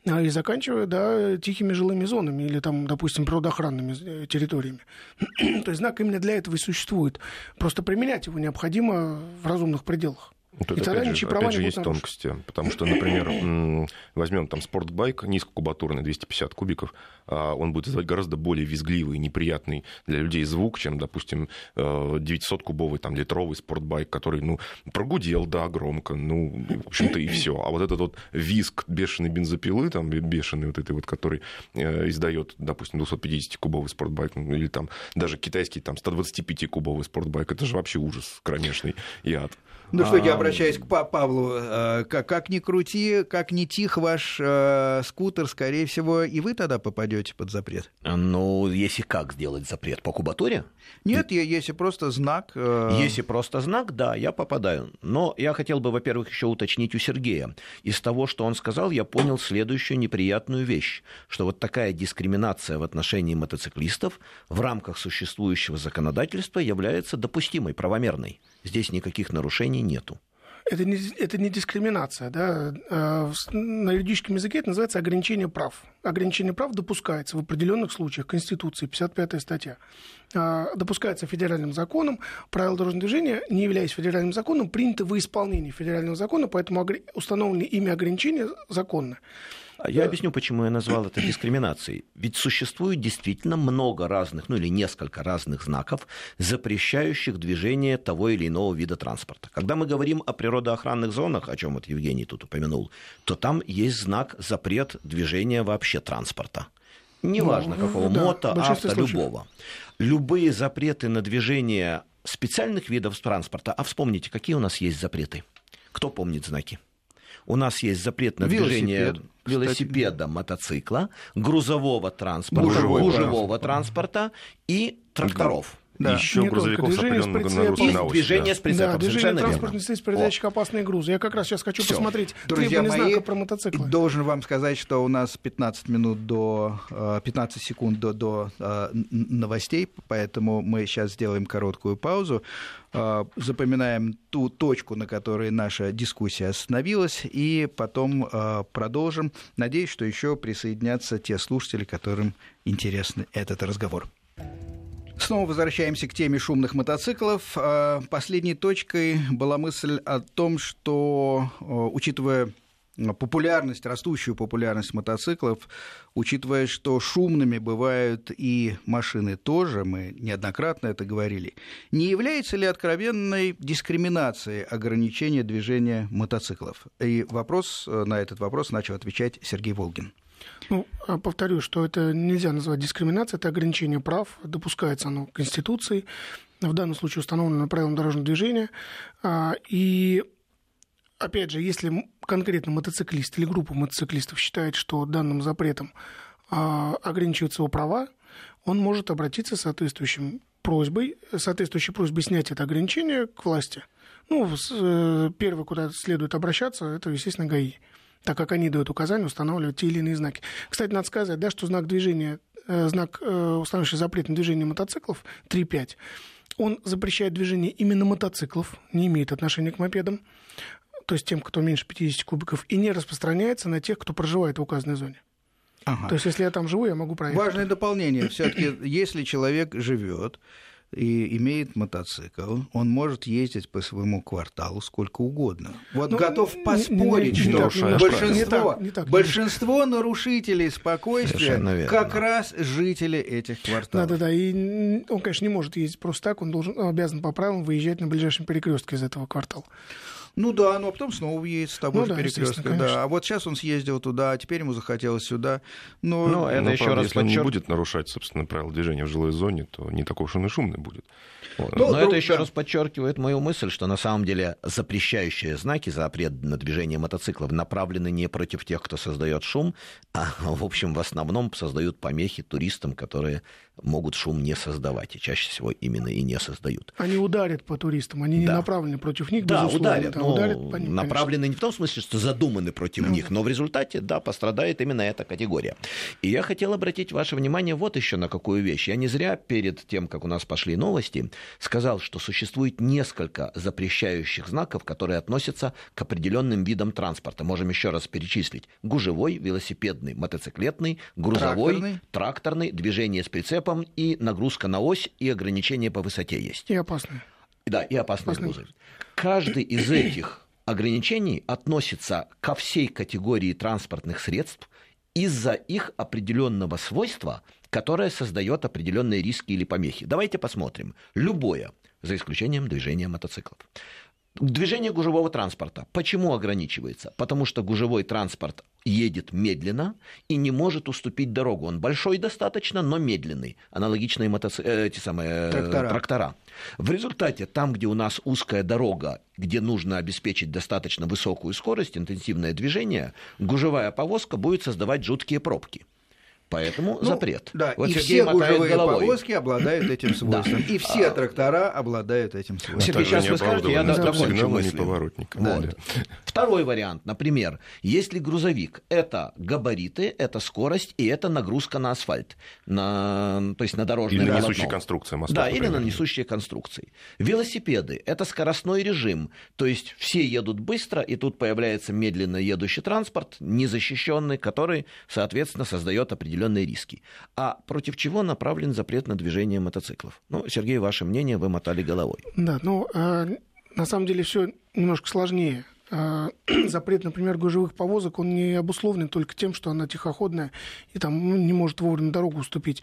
[SPEAKER 3] а, и заканчивая, да, тихими жилыми зонами или там, допустим, природоохранными э, территориями. [clears throat] То есть знак именно для этого и существует. Просто применять его необходимо в разумных пределах.
[SPEAKER 4] Вот это, опять же, опять же есть нарушены. тонкости, потому что, например, возьмем там спортбайк низкокубатурный, 250 кубиков, а он будет издавать гораздо более визгливый, неприятный для людей звук, чем, допустим, 900-кубовый э, там литровый спортбайк, который, ну, прогудел, да, громко, ну, в общем-то и все. А вот этот вот визг бешеной бензопилы, там, бешеный вот этой вот, который э, издает, допустим, 250-кубовый спортбайк, ну, или там даже китайский там 125-кубовый спортбайк, это же вообще ужас кромешный и ад.
[SPEAKER 1] Ну что, я обращаюсь к Павлу. Э, как, как ни крути, как ни тих ваш э, скутер, скорее всего, и вы тогда попадете под запрет.
[SPEAKER 2] Ну, если как сделать запрет? По кубатуре?
[SPEAKER 1] Нет, если просто знак.
[SPEAKER 2] Э... Если просто знак, да, я попадаю. Но я хотел бы, во-первых, еще уточнить у Сергея. Из того, что он сказал, я понял следующую неприятную вещь, что вот такая дискриминация в отношении мотоциклистов в рамках существующего законодательства является допустимой, правомерной. Здесь никаких нарушений нету.
[SPEAKER 3] Это не, это не дискриминация. Да? А, на юридическом языке это называется ограничение прав. Ограничение прав допускается в определенных случаях. Конституции, 55 статья. А, допускается федеральным законом. Правила дорожного движения, не являясь федеральным законом, приняты в исполнении федерального закона, поэтому установленные ими ограничения законны.
[SPEAKER 2] А я объясню, почему я назвал это дискриминацией. Ведь существует действительно много разных, ну или несколько разных знаков, запрещающих движение того или иного вида транспорта. Когда мы говорим о природоохранных зонах, о чем вот Евгений тут упомянул, то там есть знак запрет движения вообще транспорта. Неважно, ну, какого, да, мото, авто, случаев. любого. Любые запреты на движение специальных видов транспорта, а вспомните, какие у нас есть запреты? Кто помнит знаки? у нас есть запрет на Велосипед, движение велосипеда, мотоцикла, грузового транспорта, гужевого, гужевого транспорта и тракторов.
[SPEAKER 4] Да. Еще не грузовиков с определенной нагрузкой на ось.
[SPEAKER 2] Движение да. с прицепом.
[SPEAKER 3] Да, движение транспортных средств, передатчик опасные грузы. Я как раз сейчас хочу Всё. посмотреть
[SPEAKER 1] Друзья мои,
[SPEAKER 3] знака про мотоциклы.
[SPEAKER 1] Должен вам сказать, что у нас 15 минут до 15 э, секунд до, до э, новостей, поэтому мы сейчас сделаем короткую паузу, э, запоминаем ту точку, на которой наша дискуссия остановилась, и потом продолжим. Надеюсь, что еще присоединятся те слушатели, которым интересен этот разговор. Снова возвращаемся к теме шумных мотоциклов. А, последней точкой была мысль о том, что, учитывая популярность, растущую популярность мотоциклов, учитывая, что шумными бывают и машины тоже, мы неоднократно это говорили, не является ли откровенной дискриминацией ограничения движения мотоциклов? И вопрос, э, на этот вопрос начал отвечать Сергей Волгин.
[SPEAKER 3] Ну, а повторю, что это нельзя назвать дискриминацией, это ограничение прав, допускается оно Конституцией, в данном случае установлено правилам дорожного движения. А, и опять же, если конкретно мотоциклист или группа мотоциклистов считает, что данным запретом а, ограничиваются его права, он может обратиться с соответствующим просьбой, соответствующей просьбой снять это ограничение к власти. Ну, э, первое, куда следует обращаться, это, естественно, ГАИ так как они дают указания устанавливать те или иные знаки. Кстати, надо сказать, да, что знак движения, э, знак, э, устанавливающий запрет на движение мотоциклов 3.5, он запрещает движение именно мотоциклов, не имеет отношения к мопедам, то есть тем, кто меньше 50 кубиков, и не распространяется на тех, кто проживает в указанной зоне. Ага. То есть, если я там живу, я могу проехать.
[SPEAKER 1] Важное дополнение. Все-таки, если человек живет и имеет мотоцикл, он может ездить по своему кварталу сколько угодно. Вот ну, готов поспорить, не, не, не, что так, большинство, не так, большинство нарушителей спокойствия как раз жители этих кварталов.
[SPEAKER 3] Да-да-да, и он, конечно, не может ездить просто так, он должен, обязан по правилам выезжать на ближайшем перекрестке из этого квартала.
[SPEAKER 1] Ну да, ну а потом снова едет с тобой
[SPEAKER 3] Ну
[SPEAKER 1] в
[SPEAKER 3] да,
[SPEAKER 1] перекресток. Да.
[SPEAKER 3] конечно.
[SPEAKER 1] А вот сейчас он съездил туда, а теперь ему захотелось сюда. Но,
[SPEAKER 2] Ну, это
[SPEAKER 4] Но,
[SPEAKER 2] еще
[SPEAKER 4] правда,
[SPEAKER 2] раз
[SPEAKER 4] если он не
[SPEAKER 2] подчер-
[SPEAKER 4] будет нарушать, собственно, правила движения в жилой зоне, то не такой уж он и шумный будет. Вот.
[SPEAKER 1] Ну,
[SPEAKER 2] Но
[SPEAKER 1] друг-
[SPEAKER 2] это еще
[SPEAKER 1] да.
[SPEAKER 2] раз подчеркивает мою мысль, что на самом деле запрещающие знаки, запрет на движение мотоциклов направлены не против тех, кто создает шум, а в общем в основном создают помехи туристам, которые могут шум не создавать, и чаще всего именно и не создают.
[SPEAKER 3] Они ударят по туристам, они не
[SPEAKER 2] Да.
[SPEAKER 3] направлены против них,
[SPEAKER 2] Да,
[SPEAKER 3] безусловно.
[SPEAKER 2] ударят,
[SPEAKER 3] да,
[SPEAKER 2] но
[SPEAKER 3] ударят по ним, конечно.
[SPEAKER 2] направлены не в том смысле, что задуманы против
[SPEAKER 3] Ну
[SPEAKER 2] них, но в результате, да, пострадает именно эта категория. И я хотел обратить ваше внимание вот еще на какую вещь. Я не зря перед тем, как у нас пошли новости, сказал, что существует несколько запрещающих знаков, которые относятся к определенным видам транспорта. Можем еще раз перечислить. Гужевой, велосипедный, мотоциклетный, грузовой,
[SPEAKER 1] Тракторный.
[SPEAKER 2] тракторный, движение с прицепом и нагрузка на ось и ограничения по высоте есть.
[SPEAKER 3] И опасные.
[SPEAKER 2] Да, и опасные
[SPEAKER 3] Опасные.
[SPEAKER 2] грузы. Каждый из этих ограничений относится ко всей категории транспортных средств из-за их определенного свойства, которое создает определенные риски или помехи. Давайте посмотрим. Любое, за исключением движения мотоциклов. Движение гужевого транспорта. Почему ограничивается? Потому что гужевой транспорт едет медленно и не может уступить дорогу. Он большой достаточно, но медленный. Аналогичные мотоци... э, эти самые э,
[SPEAKER 1] Трактора.
[SPEAKER 2] трактора. В результате, там, где у нас узкая дорога, где нужно обеспечить достаточно высокую скорость, интенсивное движение, гужевая повозка будет создавать жуткие пробки. Поэтому
[SPEAKER 1] Ну,
[SPEAKER 2] запрет.
[SPEAKER 1] Да,
[SPEAKER 2] Вот
[SPEAKER 1] и
[SPEAKER 2] Сергей
[SPEAKER 1] все гужевые
[SPEAKER 2] головой.
[SPEAKER 1] повозки обладают этим [clears throat] свойством. И все трактора обладают этим свойством.
[SPEAKER 2] Сергей, сейчас вы скажете, я закончу мысль. Вот.
[SPEAKER 4] Да.
[SPEAKER 2] Второй вариант, например, если грузовик это габариты, это скорость и это нагрузка на асфальт, на, то есть на дорожное
[SPEAKER 4] Или
[SPEAKER 2] полотно.
[SPEAKER 4] несущая конструкция моста.
[SPEAKER 2] Да, или на
[SPEAKER 4] например.
[SPEAKER 2] несущие конструкции. Велосипеды – это скоростной режим, то есть все едут быстро, и тут появляется медленно едущий транспорт, незащищенный, который, соответственно, создает определенные риски. А против чего направлен запрет на движение мотоциклов? Ну, Сергей, ваше мнение, вы мотали головой.
[SPEAKER 3] Да, ну, э, на самом деле все немножко сложнее. Э, [clears throat] Запрет, например, гужевых повозок, он не обусловлен только тем, что она тихоходная и там ну, не может вовремя дорогу уступить.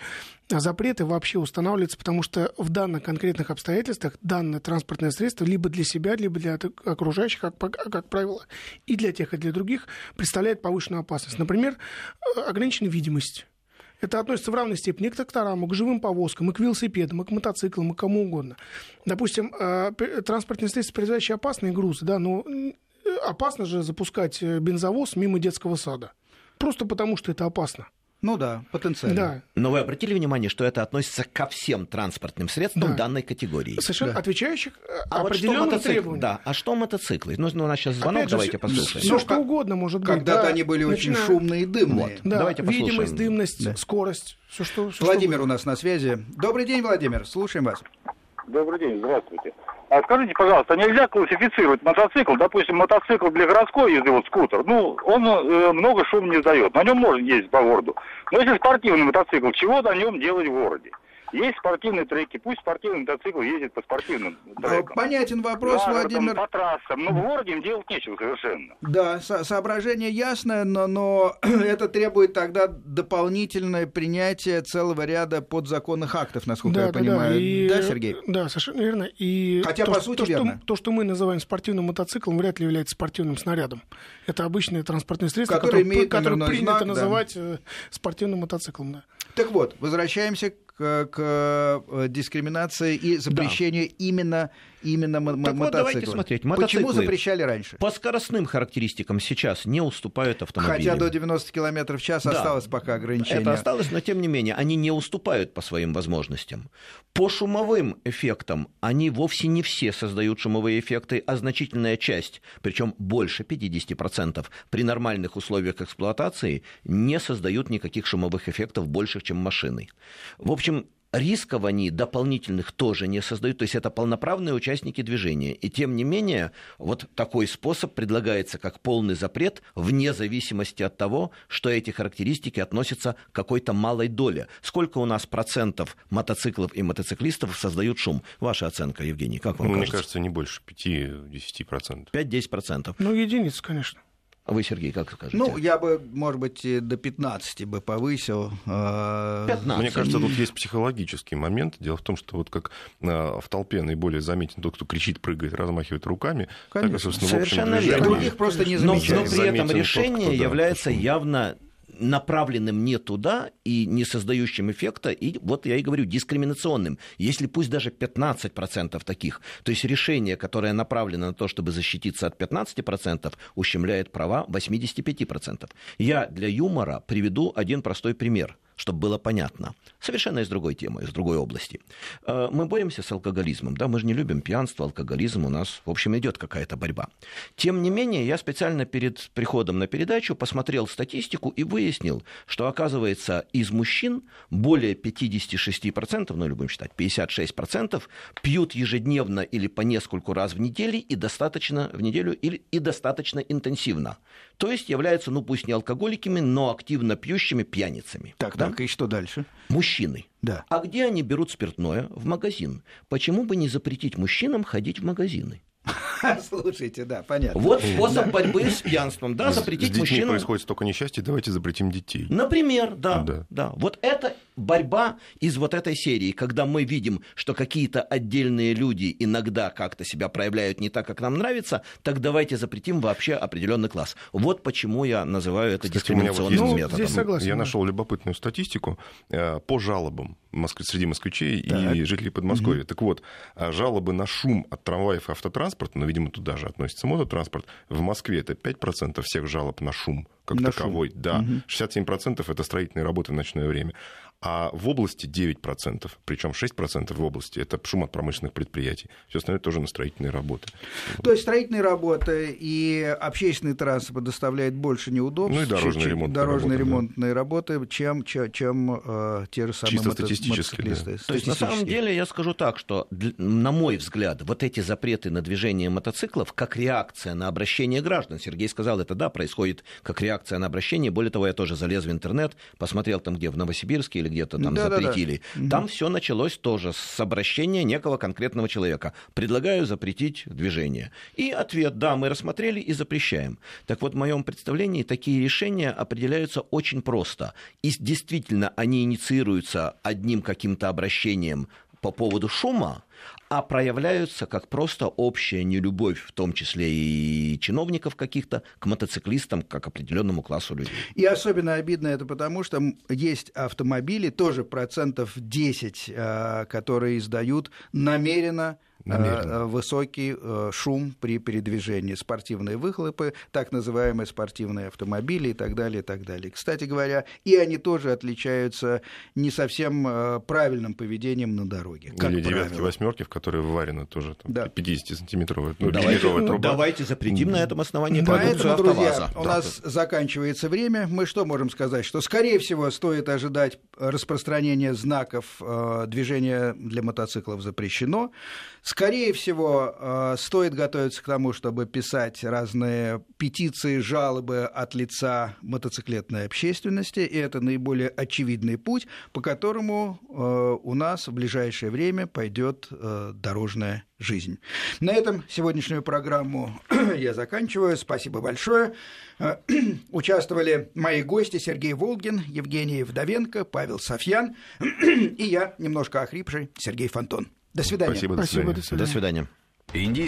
[SPEAKER 3] А запреты вообще устанавливаются, потому что в данных конкретных обстоятельствах данное транспортное средство либо для себя, либо для ок- окружающих, как, как правило, и для тех, и для других, представляет повышенную опасность. Например, э, ограниченная видимость. Это относится в равной степени к тракторам, к живым повозкам, и к велосипедам, и к мотоциклам, и к кому угодно. Допустим, э, транспортные средства, перевозящие опасные грузы, да, но опасно же запускать э, бензовоз мимо детского сада. Просто потому, что это опасно.
[SPEAKER 1] Ну да, потенциально.
[SPEAKER 3] Да,
[SPEAKER 2] Но вы обратили внимание, что это относится ко всем транспортным средствам
[SPEAKER 3] Да.
[SPEAKER 2] данной категории?
[SPEAKER 3] совершенно
[SPEAKER 1] Да.
[SPEAKER 3] отвечающих э,
[SPEAKER 2] А вот
[SPEAKER 3] определенным
[SPEAKER 2] мотоциклы?
[SPEAKER 3] требованиям.
[SPEAKER 2] Да, а что мотоциклы? Ну, у нас сейчас звонок,
[SPEAKER 3] Опять же,
[SPEAKER 2] давайте послушаем.
[SPEAKER 3] Все
[SPEAKER 1] Ну,
[SPEAKER 3] что угодно может быть.
[SPEAKER 1] Когда-то
[SPEAKER 3] да.
[SPEAKER 1] они были очень
[SPEAKER 3] Начиная-
[SPEAKER 1] шумные и дымные.
[SPEAKER 3] Да,
[SPEAKER 2] Давайте послушаем.
[SPEAKER 3] видимость, дымность,
[SPEAKER 1] Да.
[SPEAKER 3] скорость, все что. всё,
[SPEAKER 1] Владимир
[SPEAKER 3] что
[SPEAKER 1] у нас на связи. Добрый день, Владимир. Слушаем вас.
[SPEAKER 5] Добрый день, здравствуйте. А скажите, пожалуйста, нельзя классифицировать мотоцикл, допустим, мотоцикл для городской езды, вот скутер, ну, он э, много шума не издает, на нем можно ездить по городу. Но если спортивный мотоцикл, чего на нем делать в городе? Есть спортивные треки, пусть спортивный мотоцикл ездит по спортивным трекам.
[SPEAKER 1] Понятен вопрос,
[SPEAKER 5] городом,
[SPEAKER 1] Владимир.
[SPEAKER 5] По трассам, но в городе им делать нечего совершенно.
[SPEAKER 1] Да, со- соображение ясное, но, но [clears throat] это требует тогда дополнительное принятие целого ряда подзаконных актов, насколько я понимаю.
[SPEAKER 3] И-
[SPEAKER 1] Да, Сергей?
[SPEAKER 3] Да, совершенно верно. И
[SPEAKER 1] Хотя,
[SPEAKER 3] то,
[SPEAKER 1] по
[SPEAKER 3] что-
[SPEAKER 1] сути,
[SPEAKER 3] то, что,
[SPEAKER 1] верно.
[SPEAKER 3] то, что мы называем спортивным мотоциклом, вряд ли является спортивным снарядом. Это обычное транспортное средство,
[SPEAKER 1] Которое
[SPEAKER 3] которое,
[SPEAKER 1] имеет
[SPEAKER 3] которое принято
[SPEAKER 1] знак, да.
[SPEAKER 3] называть э, спортивным мотоциклом. Да.
[SPEAKER 1] Так вот, возвращаемся к, к, э, дискриминации и запрещению именно, именно мо-
[SPEAKER 2] Так вот,
[SPEAKER 1] мотоцикла.
[SPEAKER 2] давайте смотреть.
[SPEAKER 1] Почему
[SPEAKER 2] Мотоциклы-
[SPEAKER 1] запрещали раньше?
[SPEAKER 2] По скоростным характеристикам сейчас не уступают автомобилям.
[SPEAKER 1] Хотя до 90 км в час
[SPEAKER 2] Да.
[SPEAKER 1] осталось пока ограничение.
[SPEAKER 2] Это осталось, но тем не менее, они не уступают по своим возможностям. По шумовым эффектам они вовсе не все создают шумовые эффекты, а значительная часть, причем больше 50%, при нормальных условиях эксплуатации не создают никаких шумовых эффектов больших, чем машины. В общем, рисков они дополнительных тоже не создают, то есть это полноправные участники движения. И тем не менее, вот такой способ предлагается как полный запрет вне зависимости от того, что эти характеристики относятся к какой-то малой доле. Сколько у нас процентов мотоциклов и мотоциклистов создают шум? Ваша оценка, Евгений, как вам
[SPEAKER 4] Ну, Мне
[SPEAKER 2] кажется?
[SPEAKER 4] кажется, не больше 5-10%.
[SPEAKER 2] 5-10%.
[SPEAKER 3] Ну, единиц, конечно.
[SPEAKER 2] А вы, Сергей, как скажете?
[SPEAKER 1] Ну, я бы, может быть, до 15 бы повысил.
[SPEAKER 2] 15. А,
[SPEAKER 4] Мне кажется, тут есть психологический момент. Дело в том, что вот как а, в толпе наиболее заметен тот, кто кричит, прыгает, размахивает руками,
[SPEAKER 1] Конечно.
[SPEAKER 4] так, собственно,
[SPEAKER 2] Совершенно
[SPEAKER 4] в общем,
[SPEAKER 2] верно.
[SPEAKER 1] Других просто не
[SPEAKER 2] но,
[SPEAKER 1] замечаем.
[SPEAKER 2] но при этом
[SPEAKER 4] Заметен тот,
[SPEAKER 2] решение
[SPEAKER 4] да,
[SPEAKER 2] является явно направленным не туда и не создающим эффекта, и вот я и говорю, дискриминационным. Если пусть даже 15% таких, то есть решение, которое направлено на то, чтобы защититься от 15%, ущемляет права 85%. Я для юмора приведу один простой пример чтобы было понятно. Совершенно из другой темы, из другой области. Э, Мы боремся с алкоголизмом, да, мы же не любим пьянство, алкоголизм, у нас, в общем, идет какая-то борьба. Тем не менее, я специально перед приходом на передачу посмотрел статистику и выяснил, что, оказывается, из мужчин более 56%, ну, будем считать, 56% пьют ежедневно или по нескольку раз в неделю и достаточно в неделю или и достаточно интенсивно. То есть являются, ну, пусть не алкоголиками, но активно пьющими пьяницами.
[SPEAKER 1] Так,
[SPEAKER 2] Да?
[SPEAKER 1] Так, и что дальше?
[SPEAKER 2] Мужчины.
[SPEAKER 1] Да.
[SPEAKER 2] А где они берут спиртное? В магазин. Почему бы не запретить мужчинам ходить в магазины? [laughs]
[SPEAKER 1] Слушайте, да, понятно.
[SPEAKER 2] Вот способ борьбы с пьянством. Да, запретить
[SPEAKER 4] с детьми
[SPEAKER 2] мужчинам.
[SPEAKER 4] происходит столько несчастья, давайте запретим детей.
[SPEAKER 2] Например, да,
[SPEAKER 4] Да.
[SPEAKER 2] Вот это борьба из вот этой серии, когда мы видим, что какие-то отдельные люди иногда как-то себя проявляют не так, как нам нравится, так давайте запретим вообще определенный класс. Вот почему я называю это
[SPEAKER 4] Кстати, вот
[SPEAKER 2] дискриминационным
[SPEAKER 3] Ну,
[SPEAKER 2] методом.
[SPEAKER 3] здесь согласен.
[SPEAKER 4] Я
[SPEAKER 3] да.
[SPEAKER 4] нашел любопытную статистику э, по жалобам среди москвичей
[SPEAKER 1] Так.
[SPEAKER 4] и жителей Подмосковья. Так вот, а жалобы на шум от трамваев и автотранспорта, ну, видимо, туда же относится мототранспорт, в Москве это 5% всех жалоб на шум как
[SPEAKER 1] На
[SPEAKER 4] таковой. Да, 67% это строительные работы в ночное время. А в области 9%, причем 6% в области, это шум от промышленных предприятий. Все остальное тоже на строительные работы.
[SPEAKER 1] То есть строительные работы и общественный транспорт доставляет больше неудобств,
[SPEAKER 4] Ну и дорожные ремонтные
[SPEAKER 1] дорожные
[SPEAKER 4] работы, да.
[SPEAKER 1] работы, чем, чем, чем, э, те же самые
[SPEAKER 4] Чисто
[SPEAKER 1] мото-
[SPEAKER 4] статистически, да.
[SPEAKER 2] То есть, на самом деле, я скажу так, что, на мой взгляд, вот эти запреты на движение мотоциклов, как реакция на обращение граждан, Сергей сказал, это да, происходит как реакция на обращение. Более того, я тоже залез в интернет, посмотрел там, где в Новосибирске или где-то там
[SPEAKER 1] Да-да-да.
[SPEAKER 2] запретили. Там все началось тоже с обращения некого конкретного человека. Предлагаю запретить движение. И ответ, да, мы рассмотрели и запрещаем. Так вот, в моем представлении такие решения определяются очень просто. И действительно, они инициируются одним каким-то обращением по поводу шума, а проявляются как просто общая нелюбовь, в том числе и чиновников каких-то, к мотоциклистам, как определенному классу людей.
[SPEAKER 1] И особенно обидно это потому, что есть автомобили, тоже процентов 10, э, которые издают намеренно
[SPEAKER 4] Намеренно.
[SPEAKER 1] э, высокий э, шум при передвижении, спортивные выхлопы, так называемые спортивные автомобили и так далее, и так далее. Кстати говоря, и они тоже отличаются не совсем э, правильным поведением на дороге. Как
[SPEAKER 4] Или девятки, восьмерки, в которые вварена тоже там,
[SPEAKER 1] Да.
[SPEAKER 4] 50-сантиметровая ну,
[SPEAKER 2] давайте,
[SPEAKER 4] труба.
[SPEAKER 2] давайте запретим на этом основании
[SPEAKER 1] Поэтому, друзья,
[SPEAKER 2] АвтоВАЗа.
[SPEAKER 1] у
[SPEAKER 2] Да.
[SPEAKER 1] нас заканчивается время. Мы что можем сказать? Что, скорее всего, стоит ожидать распространения знаков э, движения для мотоциклов запрещено. Скорее всего, э, стоит готовиться к тому, чтобы писать разные петиции, жалобы от лица мотоциклетной общественности. И это наиболее очевидный путь, по которому э, у нас в ближайшее время пойдет э, дорожная жизнь. На этом сегодняшнюю программу [clears throat] я заканчиваю. Спасибо большое. [clears throat] Участвовали мои гости Сергей Волгин, Евгений Вдовенко, Павел Софьян [clears throat] и я, немножко охрипший, Сергей Фонтон. До свидания.
[SPEAKER 4] Спасибо, до
[SPEAKER 3] Спасибо,
[SPEAKER 4] свидания.
[SPEAKER 3] до свидания.
[SPEAKER 2] До свидания.